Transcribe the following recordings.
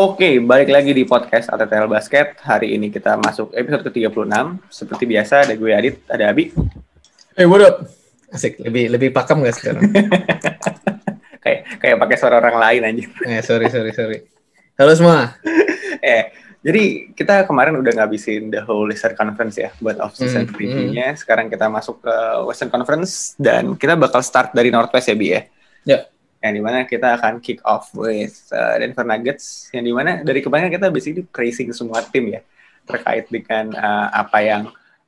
Oke, balik lagi di podcast ATTL Basket. Hari ini kita masuk episode ke-36. Seperti biasa, ada gue Adit, ada Abi. Hey, what up? Asik, lebih lebih pakem gak sekarang? kayak kayak pakai suara orang lain anjir. eh, sorry, sorry, sorry. Halo semua. eh, jadi kita kemarin udah ngabisin the whole Western Conference ya buat off-season Hmm, preview-nya. Sekarang kita masuk ke Western Conference dan kita bakal start dari Northwest ya, Bi ya. Ya. Yang di mana kita akan kick off with uh, Denver Nuggets. Yang di mana dari kemarin kita basically praising semua tim ya terkait dengan uh, apa yang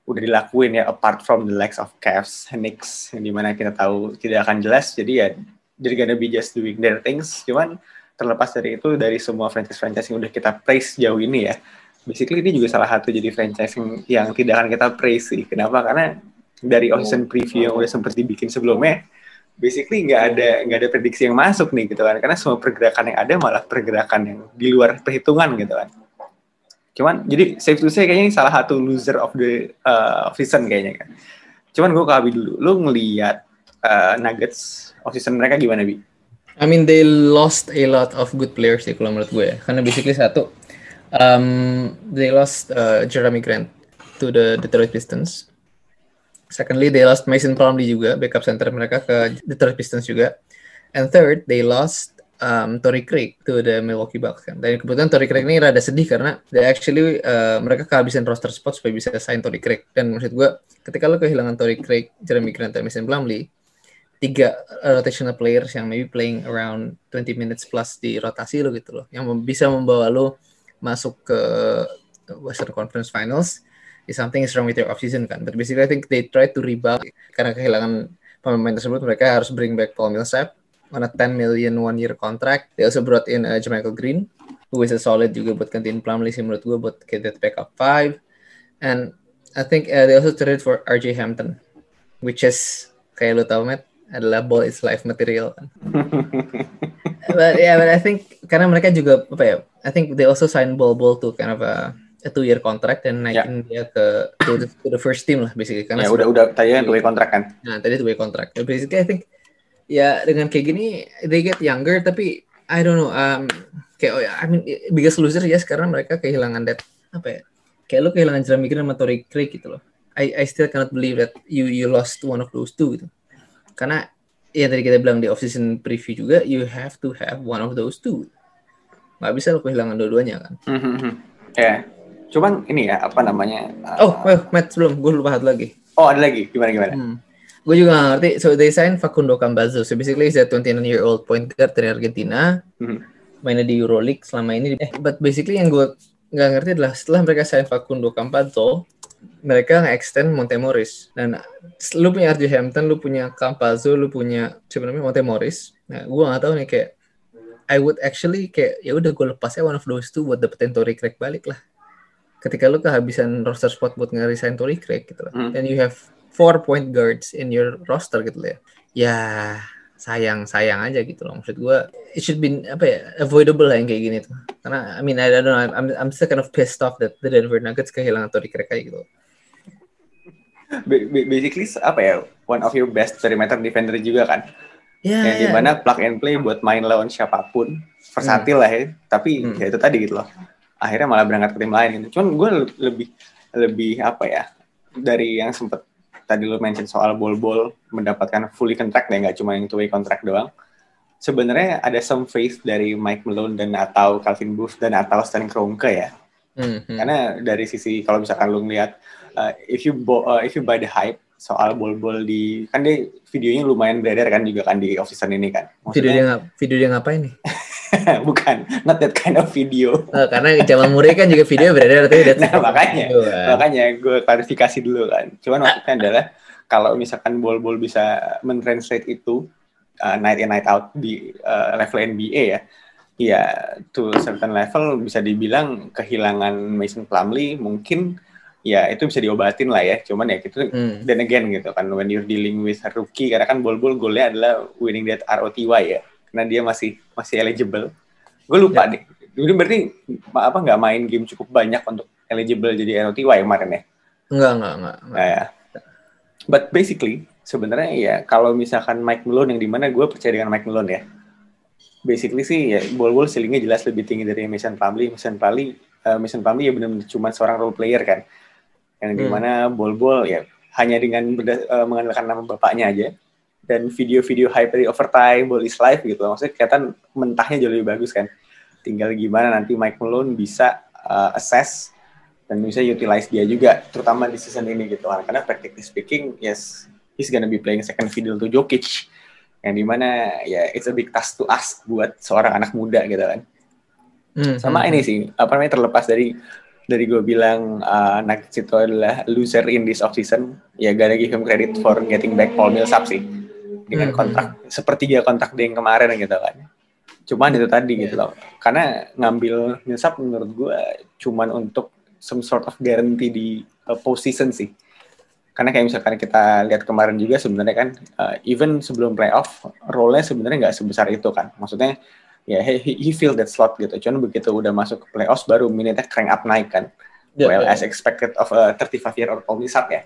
udah dilakuin ya apart from the likes of Cavs, Knicks yang di mana kita tahu tidak akan jelas. Jadi ya jadi gonna be just doing their things. Cuman terlepas dari itu dari semua franchise-franchise yang udah kita praise jauh ini ya basically ini juga salah satu jadi franchise yang, yang tidak akan kita praise sih kenapa karena dari ocean preview yang udah sempat dibikin sebelumnya basically nggak ada nggak ada prediksi yang masuk nih gitu kan. Karena semua pergerakan yang ada malah pergerakan yang di luar perhitungan gitu kan. Cuman jadi safe to say kayaknya ini salah satu loser of the uh, of season kayaknya kan. Cuman gue ke Abi dulu. Lu ngelihat uh, Nuggets off season mereka gimana bi? I mean they lost a lot of good players sih kalau menurut gue ya. Karena basically satu, um, they lost uh, Jeremy Grant to the Detroit Pistons. Secondly, they lost Mason Plumlee juga, backup center mereka ke Detroit Pistons juga. And third, they lost um, Torrey Craig to the Milwaukee Bucks kan. Dan kebetulan Torrey Craig ini rada sedih karena they actually uh, mereka kehabisan roster spot supaya bisa sign Torrey Craig. Dan maksud gue, ketika lo kehilangan Torrey Craig, Jeremy Grant, dan Mason Plumlee, tiga rotational players yang maybe playing around 20 minutes plus di rotasi lo gitu loh, yang bisa membawa lo masuk ke Western Conference Finals, is something is wrong with your off season kan. But basically I think they try to rebound karena kehilangan pemain tersebut mereka harus bring back Paul Millsap on a 10 million one year contract. They also brought in uh, Jermichael Green, who is a solid juga buat gantiin Plumlee sih menurut gue buat get that backup five. And I think uh, they also traded for RJ Hampton, which is kayak lo tau Matt, adalah ball is life material kan. but yeah, but I think karena mereka juga apa ya? I think they also sign Ball Ball to kind of a, a two year contract dan naikin dia ke to the, to the first team lah basically karena ya udah udah tadi kan dua kontrak kan Nah, tadi two way contract. Basically I think ya dengan kayak gini they get younger tapi I don't know um kayak oh ya, I mean biggest loser ya sekarang mereka kehilangan that apa ya? Kayak lu kehilangan Jeremy Green sama Torrey Craig gitu loh. I I still cannot believe that you you lost one of those two gitu. Karena ya tadi kita bilang di off season preview juga you have to have one of those two. Gak bisa lo kehilangan dua-duanya kan. ya cuman ini ya apa namanya uh, Oh, well, Matt sebelum gue lupa satu lagi. oh ada lagi gimana gimana Hmm. Gue juga gak ngerti. So they signed Facundo Cambazo. So basically he's a 29 year old point guard dari Argentina. Mhm. Mainnya di Euroleague selama ini. Eh, but basically yang gue nggak ngerti adalah setelah mereka sign Facundo Campazzo, mereka nge-extend Montemoris. Dan lu punya RJ Hampton, lu punya Campazzo, lu punya siapa namanya Montemoris. Nah, gue nggak tahu nih kayak I would actually kayak ya udah gue lepas ya one of those two buat dapetin Torrey Craig balik lah. Ketika lu kehabisan roster spot buat nge-resign Torrey Craig gitu lah. Hmm. And you have four point guards in your roster gitu lah ya. Ya sayang sayang aja gitu loh maksud gue it should be apa ya avoidable lah yang kayak gini tuh karena I mean I don't know I'm I'm still kind of pissed off that the Denver Nuggets kehilangan Torrey Craig kayak gitu Ba- ba- basically apa ya one of your best perimeter defender juga kan ya yang di mana plug and play buat main lawan siapa pun versatil lah ya tapi Hmm. ya itu tadi gitu loh akhirnya malah berangkat ke tim lain gitu. cuman gue le- lebih lebih apa ya dari yang sempet tadi lo mention soal bol-bol mendapatkan fully contract ya nggak cuma yang two way contract doang sebenarnya ada some faith dari Mike Malone dan atau Calvin Booth dan atau Stan Kroenke ya Hmm, hmm. karena dari sisi kalau misalkan lu ngeliat uh, if you bo- uh, if you buy the hype soal bol-bol di kan dia videonya lumayan beredar kan juga kan di off season ini kan? Video dia video dia ngapain nih? Bukan not that kind of video. Eh, karena Jamal Murray kan juga video beredar tapi that's nah makanya Gitu kan. makanya gue klarifikasi dulu kan. Cuman maksudnya adalah kalau misalkan bol-bol bisa mentranslate itu uh, night in night out di uh, level NBA ya ya to certain level bisa dibilang kehilangan Mason Plumlee mungkin ya itu bisa diobatin lah ya cuman ya gitu Hmm. then again gitu kan when you're dealing with rookie karena kan bol-bol golnya adalah winning that ROTY ya karena dia masih masih eligible gue lupa deh Jadi berarti apa nggak main game cukup banyak untuk eligible jadi ROTY kemarin ya enggak enggak enggak, enggak. Nah, ya. But basically sebenarnya ya kalau misalkan Mike Malone yang di mana gue percaya dengan Mike Malone ya. basically sih ya bol-bol ceilingnya jelas lebih tinggi dari Mason Plumlee. Mason Plumlee, uh, Mason Plumlee ya benar-benar cuma seorang role player kan, yang Hmm. di mana bol-bol ya hanya dengan berda- uh, mengandalkan nama bapaknya aja dan video-video hype dari overtime, ball is life gitu. Maksudnya kelihatan mentahnya jauh lebih bagus kan. Tinggal gimana nanti Mike Malone bisa uh, assess dan bisa utilize dia juga, terutama di season ini gitu kan. Karena practically speaking, yes, he's gonna be playing second fiddle to Jokic yang di mana ya it's a big task to ask buat seorang anak muda gitu kan Hmm, sama hmm, ini sih apa namanya terlepas dari dari gue bilang uh, Nuggets itu adalah loser in this off season ya gotta give him credit for getting back Paul Millsap sih. Dengan Hmm, kontrak sepertiga kontrak dia yang kemarin gitu kan. Cuman itu tadi gitu loh. Karena ngambil Millsap menurut gue cuman untuk some sort of guarantee di uh, postseason sih. Karena kayak misalkan kita lihat kemarin juga sebenarnya kan uh, even sebelum playoff role-nya sebenarnya nggak sebesar itu kan. Maksudnya ya he, he he feel that slot gitu. Cuman begitu udah masuk ke playoffs baru minitnya crank up naik kan. Ya, well ya. as expected of a 35 year old Millsap ya.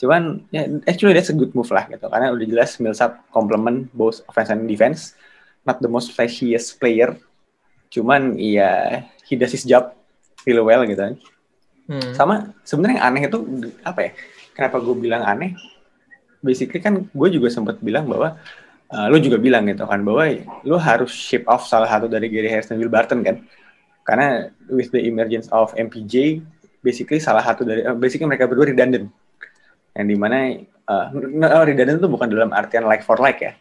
Cuman ya actually that's a good move lah gitu. Karena udah jelas Millsap complement both offense and defense. Not the most flashiest player. Cuman ya he does his job really well gitu kan. Hmm. sama sebenarnya yang aneh itu apa ya? Kenapa gue bilang aneh? Basically kan gue juga sempat bilang bahwa uh, lu juga bilang gitu kan bahwa lu harus ship off salah satu dari Gary Harris dan Will Barton kan? Karena with the emergence of MPJ basically salah satu dari uh, basically mereka berdua redundant. Yang di mana uh, no, redundant itu bukan dalam artian like for like ya.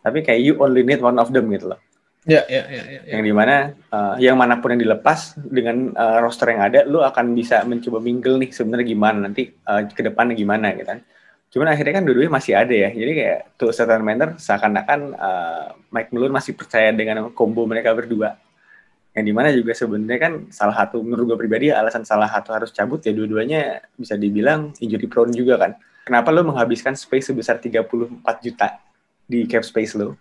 Tapi kayak you only need one of them gitu loh. Ya, ya, ya, ya, ya. yang di mana uh, yang mana pun yang dilepas dengan uh, roster yang ada lu akan bisa mencoba mingle nih sebenarnya gimana nanti uh, ke depannya gimana gitu kan cuman akhirnya kan dua-duanya masih ada ya. Jadi kayak tuh certain manner seakan-akan uh, Mike Malone masih percaya dengan combo mereka berdua. Yang di mana juga sebenarnya kan salah satu menurut gue pribadi alasan salah satu harus cabut ya dua-duanya bisa dibilang injury prone juga kan. Kenapa lu menghabiskan space sebesar 34 juta di cap space lo?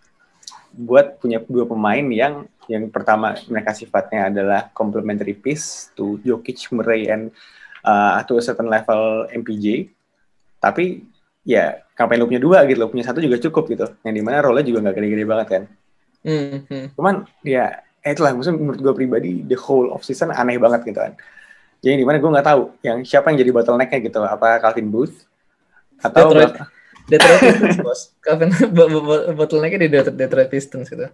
Buat punya dua pemain yang yang pertama mereka sifatnya adalah complementary piece to Jokic, Murray, and uh, to a certain level MPJ. Tapi ya ngapain lu punya dua gitu, lo punya satu juga cukup gitu. Yang di mana role-nya juga nggak gede-gede banget kan. Hmm, hmm. Cuman ya eh, itulah maksudnya menurut gue pribadi the whole of season aneh banget gitu kan. Jadi di mana gue nggak tahu yang siapa yang jadi bottleneck-nya gitu. Apa Calvin Booth atau Detroit. Detroit Pistons bos. Kapan bottlenecknya di Detroit, Detroit Pistons gitu.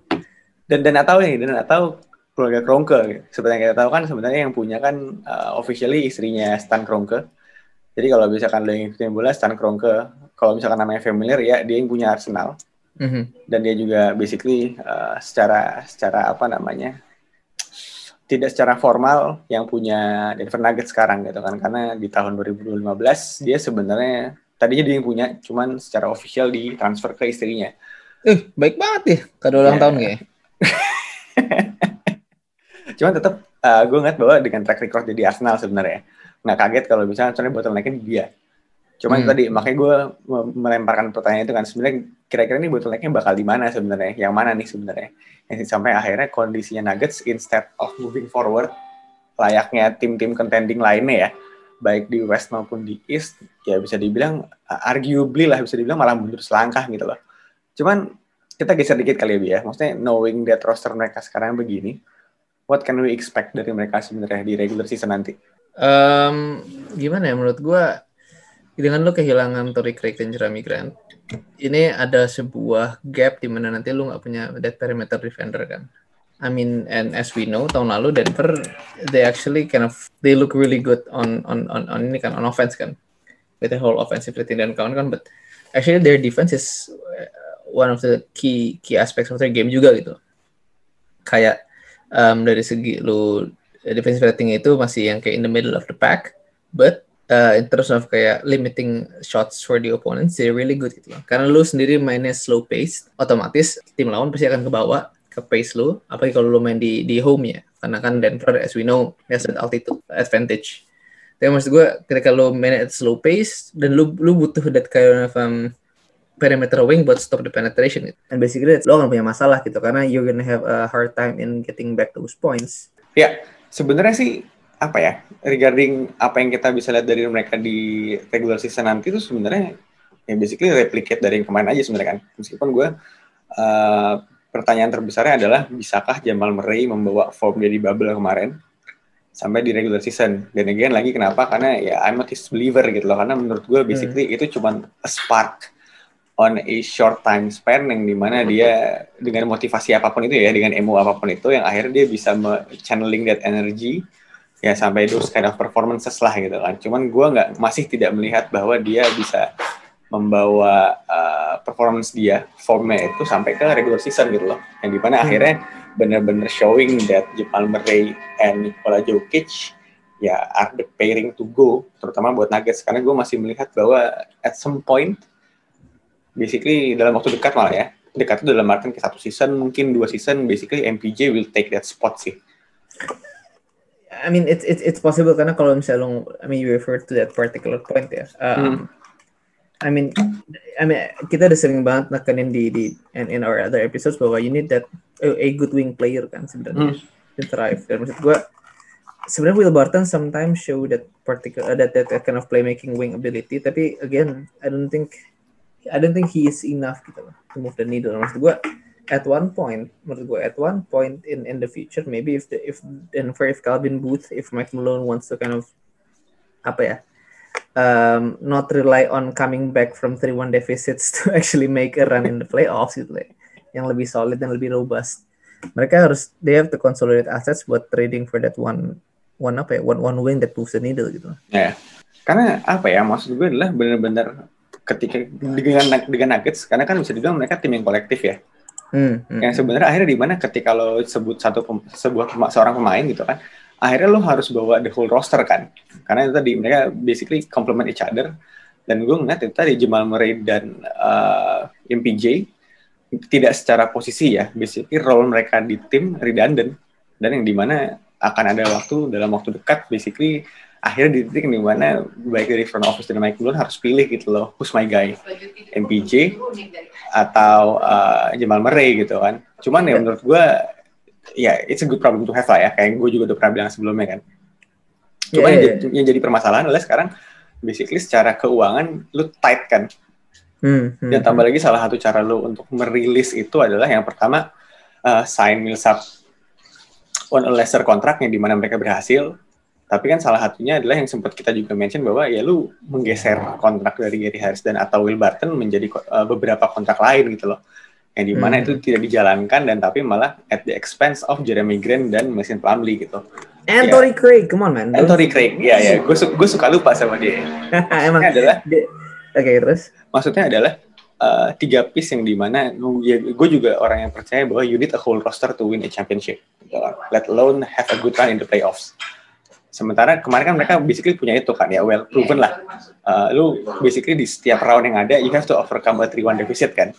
dan dan atau nih dan atau keluarga Kronke gitu. seperti yang kita tahu kan sebenarnya yang punya kan uh, officially istrinya Stan Kronke jadi kalau misalkan lo yang ikutin bola Stan Kronke kalau misalkan namanya familiar ya dia yang punya Arsenal Mhm. dan dia juga basically uh, secara secara apa namanya tidak secara formal yang punya Denver Nuggets sekarang gitu kan karena di tahun 2015 dia sebenarnya tadinya dia yang punya cuman secara official di transfer ke istrinya Eh, baik banget ya. Kado ulang Ya. tahun kayak. Cuman tetap uh, gue ngeliat bahwa dengan track record jadi Arsenal sebenarnya nggak kaget kalau misalnya soalnya bottleneck-nya di dia. Cuman Hmm. tadi makanya gue me- melemparkan pertanyaan itu kan sebenarnya kira-kira ini bottleneck-nya bakal di mana sebenarnya? Yang mana nih sebenarnya? Yang sampai akhirnya kondisinya Nuggets instead of moving forward layaknya tim-tim contending lainnya ya baik di West maupun di East ya bisa dibilang arguably lah bisa dibilang malah mundur selangkah gitu loh. Cuman kita geser dikit kali ya ya. Maksudnya knowing that roster mereka sekarang begini, what can we expect dari mereka sebenarnya di regular season nanti? Em, gimana ya menurut gua dengan lo kehilangan Tory Craig dan Jeremy Grant ini ada sebuah gap di mana nanti lu nggak punya that perimeter defender kan? I mean and as we know tahun lalu Denver they actually kind of they look really good on on on, on ini kan on offense kan? With the whole offensive rating dan kawan kan but actually their defense is uh, one of the key key aspects of their game juga gitu. Kayak um, dari segi lu defensive rating itu masih yang kayak in the middle of the pack, but uh, in terms of kayak limiting shots for the opponents, they're really good gitu loh. Karena lu sendiri mainnya slow pace, otomatis tim lawan pasti akan kebawa ke pace lu, apalagi kalau lu main di di home ya. Karena kan Denver, as we know, has that altitude advantage. Tapi maksud gue, ketika lu main at slow pace, dan lu lu butuh that kind of um, perimeter wing buat stop the penetration. Gitu. And basically, lo akan punya masalah gitu, karena you're gonna have a hard time in getting back those points. Ya, sebenarnya sih apa ya regarding apa yang kita bisa lihat dari mereka di regular season nanti itu sebenarnya ya basically replicate dari yang kemarin aja sebenarnya kan meskipun gue uh, pertanyaan terbesarnya adalah bisakah Jamal Murray membawa form dari bubble kemarin sampai di regular season. Dan again lagi kenapa? Karena ya I'm not his believer gitu loh. Karena menurut gue basically hmm. itu cuma a spark on a short time span yang di mana dia dengan motivasi apa pun itu ya, dengan emo apa pun itu yang akhirnya dia bisa channeling that energy ya sampai those kind of performances lah gitu kan. Cuman gue nggak masih tidak melihat bahwa dia bisa membawa uh, performance dia formnya itu sampai ke regular season gitu loh. Yang di mana hmm. akhirnya benar-benar showing that Jamal Murray and Nikola Jokic ya are the pairing to go terutama buat Nuggets karena gue masih melihat bahwa at some point basically dalam waktu dekat malah ya. Dekat itu dalam artian ke satu season mungkin dua season basically MPJ will take that spot sih. I mean it's it's it's possible karena kalau misalnya lo I mean you refer to that particular point ya. Um, hmm. I mean I mean kita udah sering banget nekenin di di in, in our other episodes bahwa you need that a, a good wing player kan sebenarnya hmm. to thrive. Dan maksud gue sebenarnya Will Barton sometimes show that particular that, that that kind of playmaking wing ability. Tapi again I don't think I don't think he is enough gitu loh to move the needle maksud gue at one point menurut gue at one point in in the future maybe if the if Denver if Calvin Booth if Mike Malone wants to kind of apa ya um, not rely on coming back from 3-1 deficits to actually make a run in the playoffs gitu lah. Yang lebih solid dan lebih robust. Mereka harus they have to consolidate assets buat trading for that one one apa ya one one wing that moves the needle gitu. Ya. Yeah. Karena apa ya maksud gue adalah benar-benar ketika dengan dengan Nuggets karena kan bisa dibilang mereka tim yang kolektif ya. Hmm, hmm. Yang sebenarnya akhirnya di mana ketika lo sebut satu sebuah seorang pemain gitu kan, akhirnya lo harus bawa the whole roster kan karena itu tadi mereka basically complement each other dan gue ngeliat itu tadi Jamal Murray dan uh, MPJ tidak secara posisi ya basically role mereka di tim redundant dan yang di mana akan ada waktu dalam waktu dekat basically akhirnya di titik di mana baik dari front office dan Mike Malone harus pilih gitu loh who's my guy? MPJ atau uh, Jamal Murray gitu kan. Cuman ya menurut gue ya yeah, it's a good problem to have lah ya. Kayak gue juga udah pernah bilang sebelumnya kan. Cuma yeah, yang, yeah. yang jadi permasalahan adalah sekarang basically secara keuangan lu tight kan. Hmm, hmm, dan tambah hmm. lagi salah satu cara lu untuk merilis itu adalah yang pertama uh, sign Millsap on a lesser contract yang di mana mereka berhasil tapi kan salah satunya adalah yang sempat kita juga mention bahwa ya lu menggeser kontrak dari Gary Harris dan atau Will Barton menjadi uh, beberapa kontrak lain gitu loh yang di mana hmm. itu tidak dijalankan dan tapi malah at the expense of Jeremy Grant dan Mason Plumlee gitu. Anthony yeah. Craig, come on man. Anthony Craig, ya ya, gue su gue suka lupa sama dia. Emang adalah. Oke okay, terus. Maksudnya adalah uh, tiga piece yang di mana ya, gue juga orang yang percaya bahwa you need a whole roster to win a championship, gitu let alone have a good run in the playoffs. Sementara kemarin kan mereka basically punya itu kan ya, well proven lah. Uh, lu basically di setiap round yang ada, you have to overcome a 3-1 deficit kan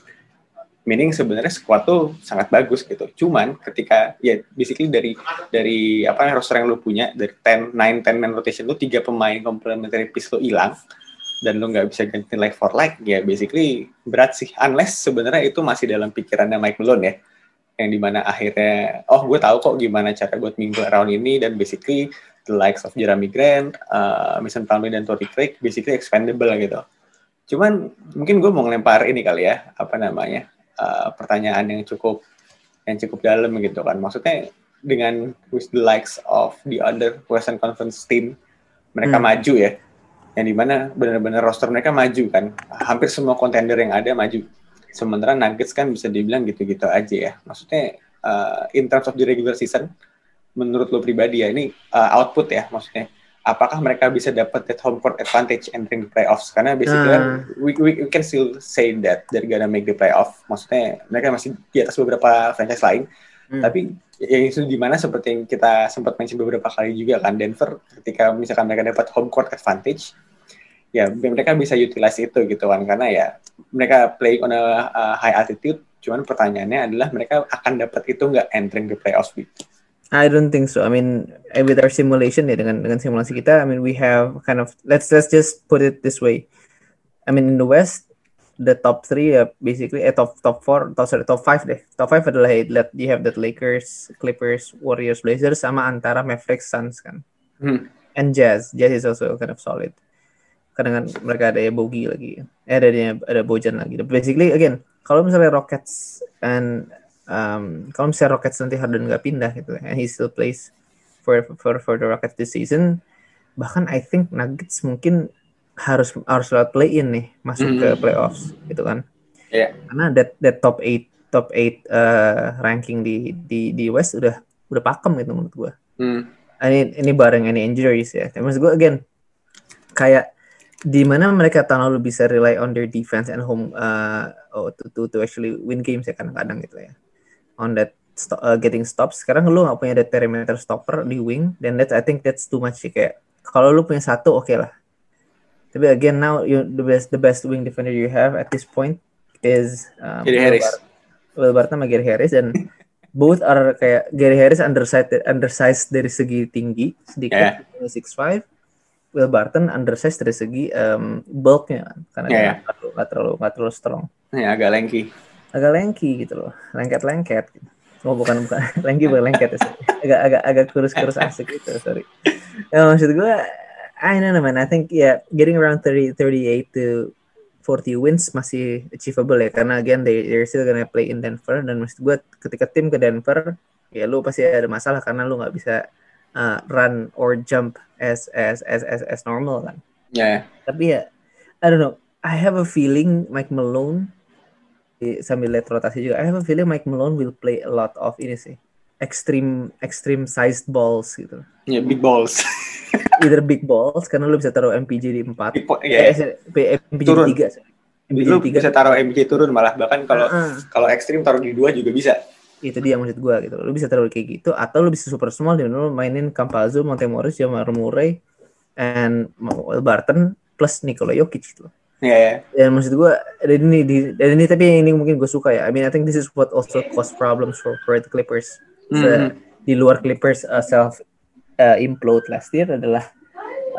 meaning sebenarnya squad tuh sangat bagus gitu. Cuman ketika ya basically dari dari apa roster yang lu punya dari 10 9 10 man rotation lu tiga pemain complementary piece lu hilang dan lu nggak bisa ganti like for like ya basically berat sih unless sebenarnya itu masih dalam pikirannya Mike Malone ya yang di mana akhirnya oh gue tahu kok gimana cara buat minggu around ini dan basically the likes of Jeremy Grant, uh, Mason Plumlee dan Tory Craig basically expendable gitu. Cuman mungkin gue mau ngelempar ini kali ya apa namanya uh, pertanyaan yang cukup yang cukup dalam gitu kan. Maksudnya dengan with the likes of the other Western Conference team mereka hmm. maju ya. Yang di mana benar-benar roster mereka maju kan. Hampir semua kontender yang ada maju. Sementara Nuggets kan bisa dibilang gitu-gitu aja ya. Maksudnya uh, in terms of the regular season menurut lo pribadi ya ini uh, output ya maksudnya. Apakah mereka bisa dapat that home court advantage entering the playoffs? Karena basically uh. we, we, we can still say that they're gonna make the playoff. Maksudnya mereka masih di atas beberapa franchise lain. Hmm. tapi yang itu di mana seperti yang kita sempat mention beberapa kali juga kan Denver ketika misalkan mereka dapat home court advantage ya mereka bisa utilize itu gitu kan. Karena ya mereka play on a, a high altitude cuman pertanyaannya adalah mereka akan dapat itu nggak entering the playoffs gitu I don't think so. I mean, eh, with our simulation ya dengan dengan simulasi kita, I mean we have kind of let's let's just put it this way. I mean in the West, the top three uh, basically eh, top top four, top sorry top five deh. Top five adalah let you have that Lakers, Clippers, Warriors, Blazers sama antara Mavericks, Suns kan. Hmm. And Jazz, Jazz is also kind of solid. Kadang kan mereka ada ya Bogi lagi, eh ada ada, ada Bojan lagi. Basically again, kalau misalnya Rockets and um, kalau misalnya Rockets nanti Harden nggak pindah gitu and he still plays for for for the Rockets this season bahkan I think Nuggets mungkin harus harus lewat play in nih masuk mm -hmm. ke playoffs gitu kan yeah. karena that that top 8 top 8 uh, ranking di di di West udah udah pakem gitu menurut gue mm. ini ini bareng any injuries ya maksud gue again kayak di mana mereka terlalu bisa rely on their defense and home uh, oh, to, to to actually win games ya kadang-kadang gitu ya on that st uh, getting stops. Sekarang lu nggak punya that perimeter stopper di wing, dan that I think that's too much sih kayak kalau lu punya satu oke okay lah. Tapi again now you the best the best wing defender you have at this point is um, Gary Harris. Will Barton sama Gary Harris dan both are kayak Gary Harris undersized undersized dari segi tinggi sedikit yeah. six five. Will Barton undersized dari segi um, bulknya kan karena yeah, dia yeah. Gak, terlalu, gak terlalu gak terlalu strong. Ya yeah, agak lengki agak lengki gitu loh. Lengket-lengket oh bukan bukan. Lengki bukan lengket ya agak agak agak kurus-kurus asik gitu sorry. Ya, maksud gue I don't know man. I think yeah getting around 30 38 to 40 wins masih achievable ya. Karena again they they're still gonna play in Denver. Dan maksud gue ketika tim ke Denver ya lu pasti ada masalah karena lu nggak bisa uh, run or jump as as as as, as normal kan. Yeah. Tapi ya I don't know. I have a feeling Mike Malone sambil lihat rotasi juga. I have a feeling Mike Malone will play a lot of ini sih. Extreme extreme sized balls gitu. Ya, yeah, big balls. Either big balls karena lu bisa taruh MPJ di 4. Yeah. Eh, MPJ turun. di 3. MPJ lu 3. bisa taruh MPJ turun malah bahkan kalau uh -huh. kalau ekstrim taruh di 2 juga bisa. Itu dia maksud gua gitu. Lu bisa taruh kayak gitu atau lu bisa super small dan lu mainin Campazzo, Montemoris, Jamal Murray and Will Barton plus Nikola Jokic gitu. Iya. Yeah, yeah. Dan maksud gue dan ini di dan ini tapi yang ini mungkin gue suka ya. I mean I think this is what also cause problems for for the Clippers. Mm -hmm. di luar Clippers uh, self uh, implode last year adalah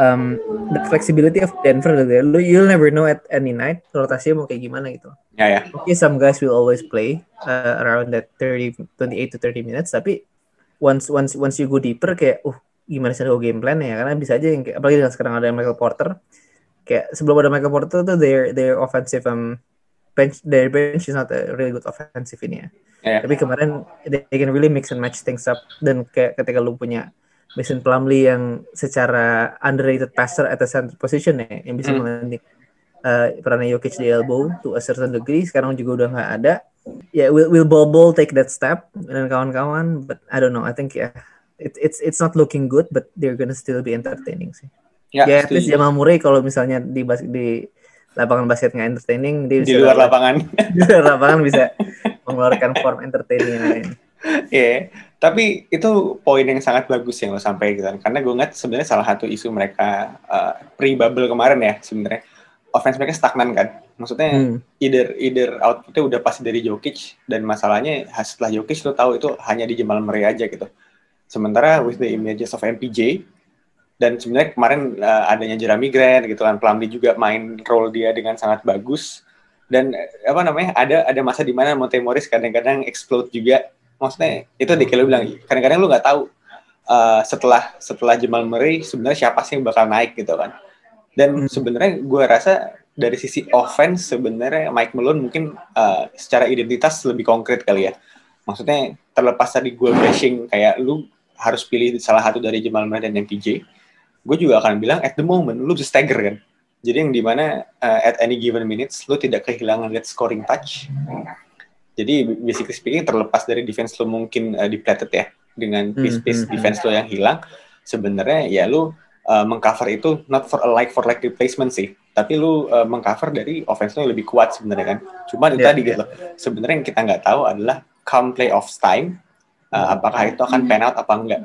um, the flexibility of Denver gitu. Lu you'll never know at any night rotasinya mau kayak gimana gitu. Ya yeah, ya. Yeah. Okay, some guys will always play uh, around that 30 28 to 30 minutes tapi once once once you go deeper kayak uh gimana sih game plan ya karena bisa aja yang kayak, apalagi sekarang ada Michael Porter kayak sebelum ada Michael Porter tuh their their offensive um bench their bench is not a really good offensive ini ya. Yeah. Tapi kemarin they can really mix and match things up dan kayak ketika lu punya Mason Plumlee yang secara underrated passer at the center position ya yang bisa mm. melantik uh, peran Jokic di elbow to a certain degree sekarang juga udah nggak ada. Ya yeah, will will Bobo take that step dan kawan-kawan but I don't know I think ya yeah, it, it's it's not looking good but they're gonna still be entertaining sih. Ya, ya at least Jamal Murray kalau misalnya di bas di lapangan basket nggak entertaining, dia di luar lapangan. di luar lapangan bisa mengeluarkan form entertaining lain. Iya, yeah. tapi itu poin yang sangat bagus yang lo sampaikan karena gue ngeliat sebenarnya salah satu isu mereka uh, pre bubble kemarin ya sebenarnya offense mereka stagnan kan, maksudnya hmm. either either outputnya udah pasti dari Jokic dan masalahnya setelah Jokic lo tahu itu hanya di Jamal Murray aja gitu. Sementara with the images of MPJ dan sebenarnya kemarin uh, adanya Jeremy Grant gitu kan Plumlee juga main role dia dengan sangat bagus. Dan uh, apa namanya ada ada masa di mana Monte Morris kadang-kadang explode juga. Maksudnya itu deh kalau bilang kadang-kadang lu nggak tahu uh, setelah setelah Jamal Murray sebenarnya siapa sih yang bakal naik gitu kan. Dan hmm. sebenarnya gue rasa dari sisi offense sebenarnya Mike Malone mungkin uh, secara identitas lebih konkret kali ya. Maksudnya terlepas tadi gue bashing kayak lu harus pilih salah satu dari Jamal Murray dan MPJ gue juga akan bilang at the moment lu bisa stagger kan? Jadi yang di mana uh, at any given minutes lu tidak kehilangan net scoring touch. Jadi basically speaking terlepas dari defense lu mungkin uh, depleted ya dengan hmm, piece-piece hmm, defense lo yang hilang sebenarnya ya lu uh, mengcover itu not for a like for like replacement sih. Tapi lu uh, mengcover dari offense lo yang lebih kuat sebenarnya kan? Cuma itu yeah, tadi yeah. gitu sebenarnya yang kita nggak tahu adalah come playoffs time uh, apakah itu akan pan out apa enggak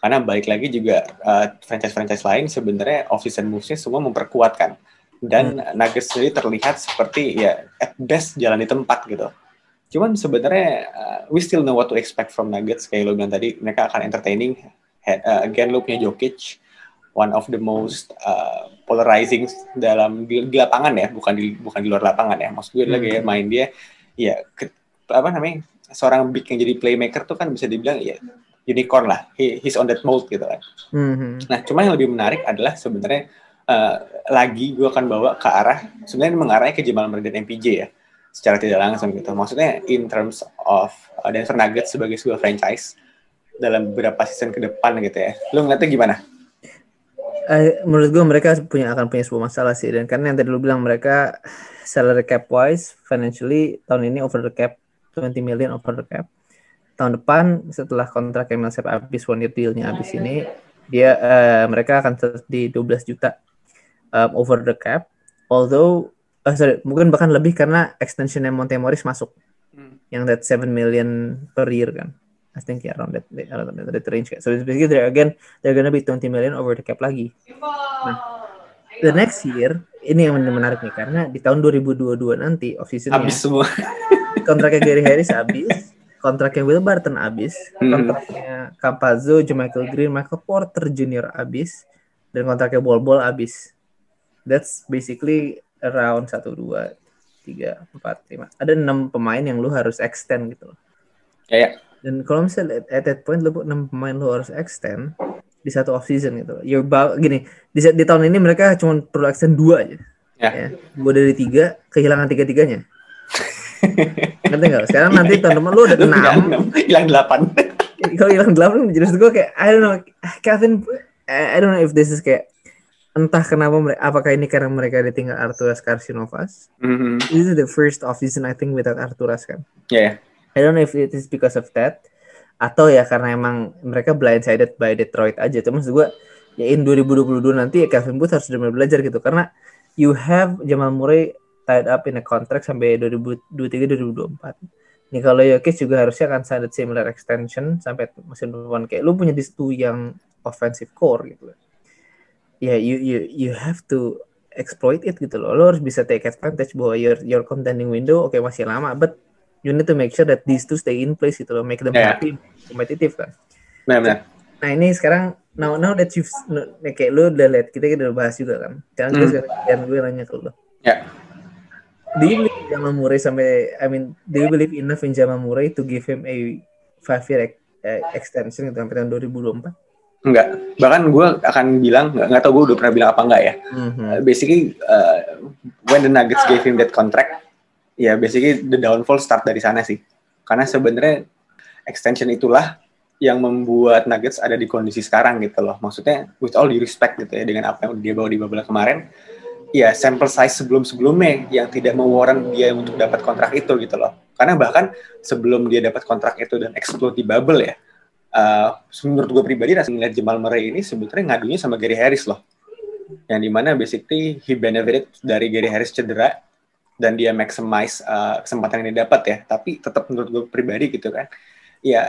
karena balik lagi juga uh, franchise-franchise lain sebenarnya off-season moves-nya semua memperkuatkan. Dan hmm. Nuggets sendiri terlihat seperti ya at best jalan di tempat gitu. Cuman sebenarnya uh, we still know what to expect from Nuggets kayak lo bilang tadi mereka akan entertaining. Uh, again lo punya Jokic, one of the most uh, polarizing dalam di, di lapangan ya, bukan di bukan di luar lapangan ya. Maksud gue hmm. lagi ya, main dia ya ke, apa namanya seorang big yang jadi playmaker tuh kan bisa dibilang ya unicorn lah. He, he's on that mold gitu kan. Mm-hmm. Nah, cuma yang lebih menarik adalah sebenarnya uh, lagi gue akan bawa ke arah sebenarnya mengarahnya ke Jamal Murray dan MPJ ya. secara tidak langsung gitu. Maksudnya in terms of uh, Denver Nuggets sebagai sebuah franchise dalam beberapa season ke depan gitu ya. Lu ngeliatnya gimana? Uh, menurut gue mereka punya akan punya sebuah masalah sih dan karena yang tadi lu bilang mereka salary cap wise financially tahun ini over the cap 20 million over the cap tahun depan setelah kontrak Emil Sep habis one year dealnya habis ini dia uh, mereka akan di 12 juta um, over the cap although uh, sorry mungkin bahkan lebih karena extensionnya Monte Morris masuk hmm. yang that 7 million per year kan I think yeah, around that around that range. So basically they're again they're gonna be 20 million over the cap lagi. Nah, the next year ini yang menarik nih karena di tahun 2022 nanti off season habis semua. kontraknya Gary Harris habis, kontraknya Will Barton habis, hmm. kontraknya Campazzo, Michael Green, Michael Porter Jr. habis, dan kontraknya Bol Bol habis. That's basically around satu dua tiga empat lima. Ada enam pemain yang lu harus extend gitu loh. Ya, ya dan kalau misalnya at that point lu enam pemain lu harus extend di satu off season gitu. You're about, gini di, di tahun ini mereka cuma perlu extend dua aja. Ya. ya. Dua dari tiga kehilangan tiga tiganya. Ngerti nggak? Sekarang nanti tahun depan lu udah enam. Hilang delapan. Kalau hilang delapan, jadi gue kayak I don't know, Kevin, I don't know if this is kayak entah kenapa mereka, apakah ini karena mereka ditinggal Arturas Karsinovas. Mm -hmm. This is the first off season I think without Arturas kan. Yeah. I don't know if it is because of that atau ya karena emang mereka blindsided by Detroit aja. Cuma maksud gue ya in 2022 nanti ya Kevin Booth harus benar belajar gitu karena you have Jamal Murray tied up in a contract sampai 2023 2024. Nih kalau Jokic juga harusnya akan sign similar extension sampai musim depan kayak lu punya these yang offensive core gitu. Ya yeah, you you you have to exploit it gitu loh. Lo harus bisa take advantage bahwa your your contending window oke okay, masih lama but you need to make sure that these two stay in place gitu loh, make them yeah. happy, kompetitif kan. Benar, Nah ini sekarang now now that you've kayak lu udah lihat kita udah bahas juga kan. Sekarang mm. gue sekarang gue nanya ke lu. Ya. Yeah. Do you believe Jamal Murray sampai I mean do you believe enough in Jamal Murray to give him a five year uh, extension gitu sampai tahun 2024? Enggak. Bahkan gue akan bilang, nggak, nggak tau gue udah pernah bilang apa enggak ya. Mm-hmm. Uh, basically, uh, when the Nuggets gave him that contract, ya basically the downfall start dari sana sih. Karena sebenarnya extension itulah yang membuat Nuggets ada di kondisi sekarang gitu loh. Maksudnya with all due respect gitu ya dengan apa yang dia bawa di bubble kemarin, ya sampel size sebelum-sebelumnya yang tidak mewarrant dia untuk dapat kontrak itu gitu loh. Karena bahkan sebelum dia dapat kontrak itu dan explode di bubble ya, uh, menurut gue pribadi rasa ngeliat Jamal Murray ini sebetulnya ngadunya sama Gary Harris loh. Yang di mana basically he benefited dari Gary Harris cedera dan dia maximize uh, kesempatan yang dia dapat ya tapi tetap menurut gue pribadi gitu kan ya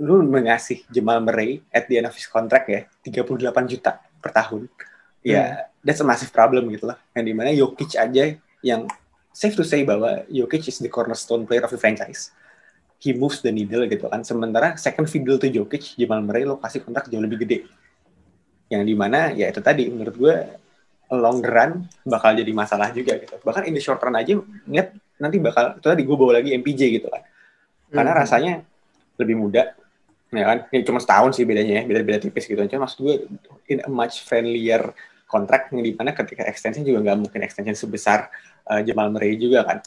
lu mengasih Jamal Murray at the end of his contract ya 38 juta per tahun ya hmm. that's a massive problem gitu lah yang di mana Jokic aja yang safe to say bahwa Jokic is the cornerstone player of the franchise he moves the needle gitu kan sementara second fiddle to Jokic Jamal Murray lo kasih kontrak jauh lebih gede yang di mana ya itu tadi menurut gue long run bakal jadi masalah juga gitu. Bahkan in the short run aja ngeliat nanti bakal itu tadi gue bawa lagi MPJ gitu kan. Karena hmm. rasanya lebih muda ya kan. Ini cuma setahun sih bedanya ya, beda-beda tipis gitu. Cuma maksud gue in a much friendlier kontrak yang di mana ketika extension juga nggak mungkin extension sebesar uh, Jamal Murray juga kan.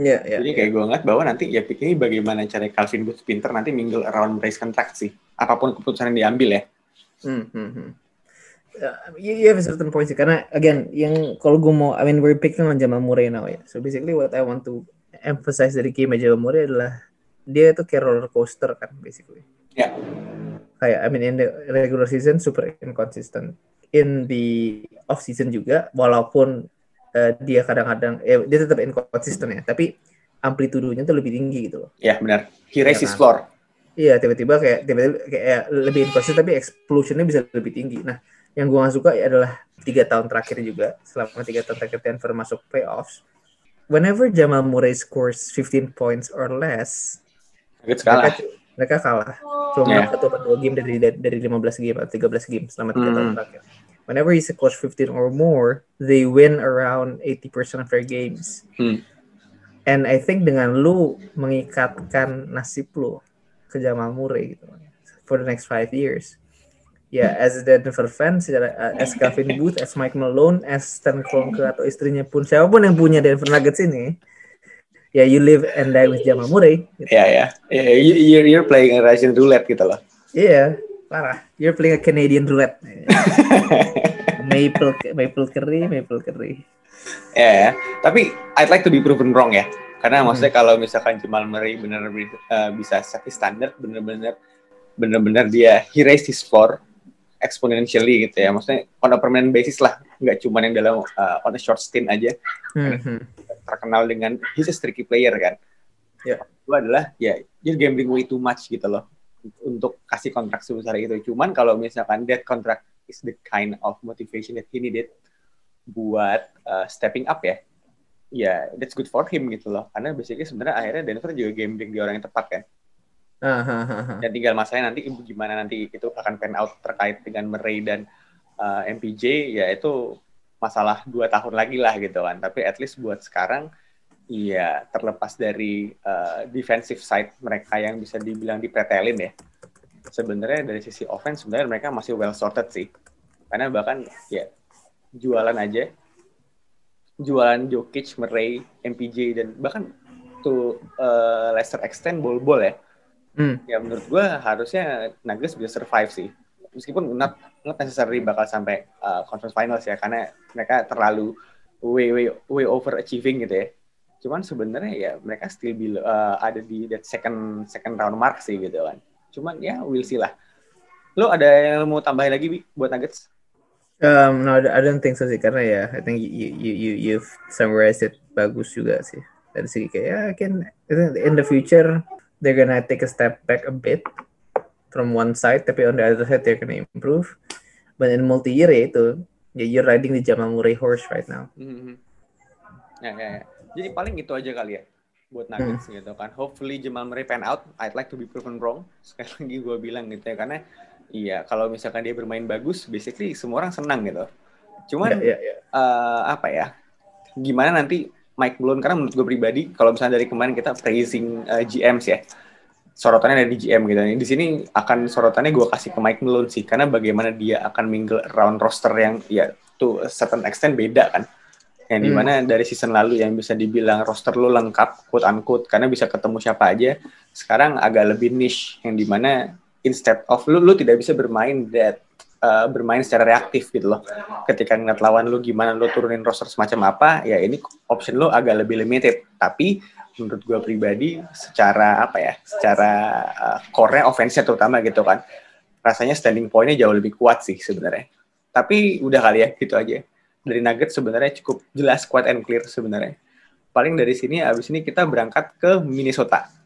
Yeah, yeah, Jadi kayak yeah. gue ngeliat bahwa nanti ya ini bagaimana cara Calvin Booth pinter nanti mingle around Murray's contract sih. Apa pun keputusan yang diambil ya. Hmm, hmm, uh, you have a certain point sih karena again yang kalau gue mau I mean we're picking on Jamal Murray now ya so basically what I want to emphasize dari game Jamal Murray adalah dia itu kayak roller coaster kan basically ya yeah. Kayak I mean in the regular season super inconsistent. In the off season juga walaupun uh, dia kadang-kadang eh, dia tetap inconsistent ya tapi amplitudonya tuh lebih tinggi gitu loh. Ya yeah, benar. He raises ya, kan? floor. Iya, tiba-tiba kayak tiba-tiba kayak lebih inconsistent tapi explosionnya bisa lebih tinggi. Nah, yang gue gak suka adalah tiga tahun terakhir juga. Selama tiga tahun terakhir Denver masuk playoffs whenever Jamal Murray scores 15 points or less mereka, mereka kalah cuma yeah. satu atau dua game dari dari 15 game atau 13 game selama tiga mm. tahun terakhir whenever he scores 15 or more they win around 80% of their games mm. and I think dengan lu mengikatkan nasib lu ke Jamal Murray gitu for the next five years ya as a Denver fan secara uh, as Kevin Booth as Mike Malone as Stan Kroenke atau istrinya pun siapa pun yang punya Denver Nuggets ini ya you live and die with Jamal Murray. Gitu. Ya ya, yeah, you, you're, you're playing a Russian roulette gitu loh. Iya, yeah, parah. You're playing a Canadian roulette. maple maple curry, maple curry. Ya, yeah, yeah. tapi I'd like to be proven wrong ya. Karena hmm. maksudnya kalau misalkan Jamal Murray benar uh, bisa set standar, benar-benar benar-benar dia he raised his floor exponentially gitu ya. Maksudnya on a permanent basis lah, nggak cuma yang dalam uh, on a short stint aja. Mm-hmm. Terkenal dengan he's a streaky player kan. Ya. Yeah. Itu adalah ya you're gambling way too much gitu loh untuk kasih kontrak sebesar itu. Cuman kalau misalkan that contract is the kind of motivation that he needed buat uh, stepping up ya, ya that's good for him gitu loh. Karena basically sebenarnya akhirnya Denver juga gambling di orang yang tepat kan. Uh, Dan tinggal masalahnya nanti gimana nanti itu akan pan out terkait dengan Murray dan uh, MPJ ya itu masalah dua tahun lagi lah gitu kan. Tapi at least buat sekarang ya terlepas dari uh, defensive side mereka yang bisa dibilang dipretelin ya. Sebenarnya dari sisi offense sebenarnya mereka masih well sorted sih. Karena bahkan ya jualan aja jualan Jokic, Murray, MPJ dan bahkan tuh uh, lesser extent bol-bol ya Hmm. Ya menurut gue harusnya Nuggets bisa survive sih. Meskipun not not necessarily bakal sampai uh, conference finals ya karena mereka terlalu way way way over achieving gitu ya. Cuman sebenarnya ya mereka still below, uh, ada di that second second round mark sih gitu kan. Cuman ya we'll see lah. Lo ada yang mau tambahin lagi Bi, buat Nuggets? Um, no, I don't think so sih karena ya, I think you you you you've summarized it bagus juga sih dari segi kayak ya, I can in the future they're gonna take a step back a bit from one side, tapi on the other side they're gonna improve. But in multi-year ya itu, ya you're riding the Jamal Murray horse right now. Mm-hmm. Ya, ya, ya. Jadi paling itu aja kali ya buat Nuggets hmm. gitu kan. Hopefully Jamal Murray pan out. I'd like to be proven wrong. Sekali lagi gue bilang gitu ya karena iya kalau misalkan dia bermain bagus, basically semua orang senang gitu. Cuman yeah, yeah, yeah. Uh, apa ya? Gimana nanti Mike Malone karena menurut gue pribadi kalau misalnya dari kemarin kita praising uh, GMs ya sorotannya dari GM gitu di sini akan sorotannya gue kasih ke Mike Malone sih karena bagaimana dia akan mingle around roster yang ya tuh certain extent beda kan yang di mana hmm. dari season lalu yang bisa dibilang roster lo lengkap quote unquote karena bisa ketemu siapa aja sekarang agak lebih niche yang di mana instead of lu lu tidak bisa bermain that uh, bermain secara reaktif gitu loh. Ketika ngeliat lawan lu gimana lu turunin roster semacam apa, ya ini option lu agak lebih limited. Tapi menurut gue pribadi secara apa ya, secara uh, core-nya offense-nya terutama gitu kan, rasanya standing point-nya jauh lebih kuat sih sebenarnya. Tapi udah kali ya gitu aja. Dari Nuggets sebenarnya cukup jelas kuat and clear sebenarnya. Paling dari sini abis ini kita berangkat ke Minnesota